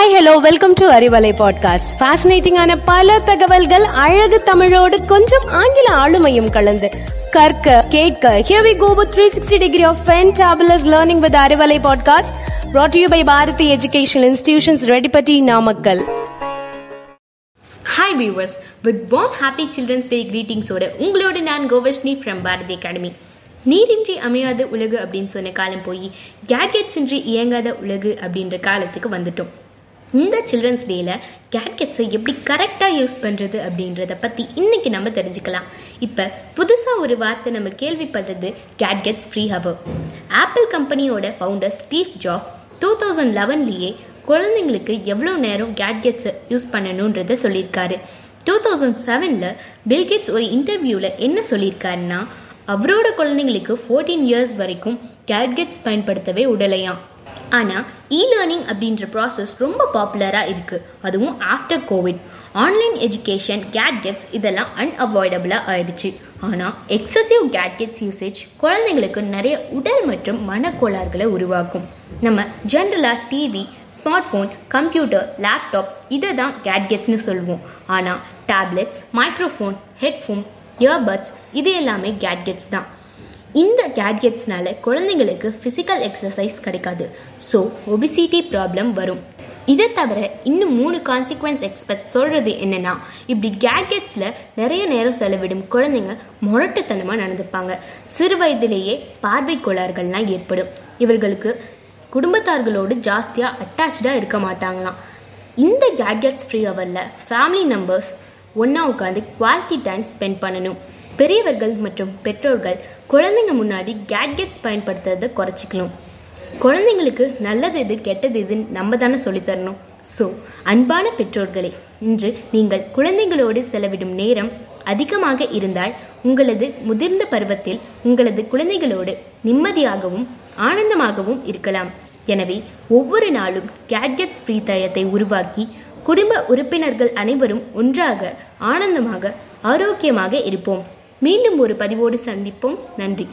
Hi hello welcome to Arivalai podcast ஃபேசினேட்டிங்கான பல தகவல்கள் அழகு தமிழோடு கொஞ்சம் ஆங்கில ஆளுமையும் கலந்து. கற்க கேட்க here we go with 360 degree of fantabulous learning with Arivalai podcast brought to you by Bharathi education institutions Reddipatti Namakkal hi viewers with warm happy children's day கிரீட்டிங்ஸோட உங்களோட நான் கோவஷ்னி ஃப்ரம் பாரதி அகாடமி நீரின்றி அமையாத உலகு அப்படின்னு சொன்ன காலம் போய் கேட்கெட்ஸ் இன்றி இயங்காத உலகு அப்படின்ற காலத்துக்கு வந்துட்டோம். இந்த சில்ட்ரன்ஸ் டேயில் கேட்கெட்ஸை எப்படி கரெக்டாக யூஸ் பண்ணுறது அப்படின்றத பற்றி இன்னைக்கு நம்ம தெரிஞ்சுக்கலாம். இப்போ புதுசாக ஒரு வார்த்தை நம்ம கேள்விப்படுறது கேட்கெட்ஸ் ஃப்ரீ ஹவர் ஆப்பிள் கம்பெனியோட founder Steve Jobs two thousand லெவன்லேயே குழந்தைங்களுக்கு எவ்வளோ நேரம் கேட்கெட்ஸை யூஸ் பண்ணணுன்றத சொல்லியிருக்காரு. டூ தௌசண்ட் செவனில் பில்கெட்ஸ் ஒரு இன்டர்வியூவில் என்ன சொல்லியிருக்காருன்னா அவரோட குழந்தைங்களுக்கு ஃபோர்டீன் இயர்ஸ் வரைக்கும் கேட்கெட்ஸ் பயன்படுத்தவே உடலையாம். ஆனால் இ லேர்னிங் அப்படின்ற ப்ராசஸ் ரொம்ப பாப்புலராக இருக்குது அதுவும் after covid online education gadgets இதெல்லாம் அன்அவாய்டபுளாக ஆயிடுச்சு. ஆனால் எக்ஸசிவ் கேட்கெட்ஸ் யூசேஜ் குழந்தைங்களுக்கு நிறைய உடல் மற்றும் மனக்கோளாறுகளை உருவாக்கும். நம்ம ஜென்ரலாக TV smart phone computer laptop இதை தான் கேட்கெட்ஸ்னு சொல்லுவோம். ஆனால் டேப்லெட்ஸ் மைக்ரோஃபோன் ஹெட்ஃபோன் இயர்பட்ஸ் இது எல்லாமே கேட்கெட்ஸ் தான். இந்த கேட்கெட்ஸ்னால குழந்தைங்களுக்கு ஃபிசிக்கல் எக்ஸசைஸ் கிடைக்காது. ஸோ ஒபிசிட்டி ப்ராப்ளம் வரும். இதை தவிர இன்னும் மூணு கான்சிக்வன்ஸ் எக்ஸ்பெக்ட் சொல்கிறது என்னென்னா இப்படி கேட்கெட்ஸில் நிறைய நேரம் செலவிடும் குழந்தைங்க முரட்டுத்தனமாக நடந்துப்பாங்க. சிறு வயதிலேயே பார்வை கோளாறுகள்லாம் ஏற்படும். இவர்களுக்கு குடும்பத்தார்களோடு ஜாஸ்தியாக அட்டாச்சாக இருக்க மாட்டாங்களாம். இந்த கேட்கெட்ஸ் ஃப்ரீ ஹவரில் ஃபேமிலி நம்பர்ஸ் ஒன்றா உட்காந்து குவாலிட்டி டைம் ஸ்பெண்ட் பண்ணணும். பெரியவர்கள் மற்றும் பெற்றோர்கள் குழந்தைங்க முன்னாடி கேட்கெட்ஸ் பயன்படுத்துறதை குறைச்சிக்கணும். குழந்தைங்களுக்கு நல்லது எது கெட்டது எதுன்னு நம்ம தானே சொல்லித்தரணும் ஸோ அன்பான பெற்றோர்களே இன்று நீங்கள் குழந்தைகளோடு செலவிடும் நேரம் அதிகமாக இருந்தால் உங்களது முதிர்ந்த பருவத்தில் உங்களது குழந்தைகளோடு நிம்மதியாகவும் ஆனந்தமாகவும் இருக்கலாம். எனவே ஒவ்வொரு நாளும் கேட்கெட்ஸ் ஃப்ரீ தயத்தை உருவாக்கி குடும்ப உறுப்பினர்கள் அனைவரும் ஒன்றாக ஆனந்தமாக ஆரோக்கியமாக இருப்போம். மீண்டும் ஒரு பதிவோடு சந்திப்போம். நன்றி.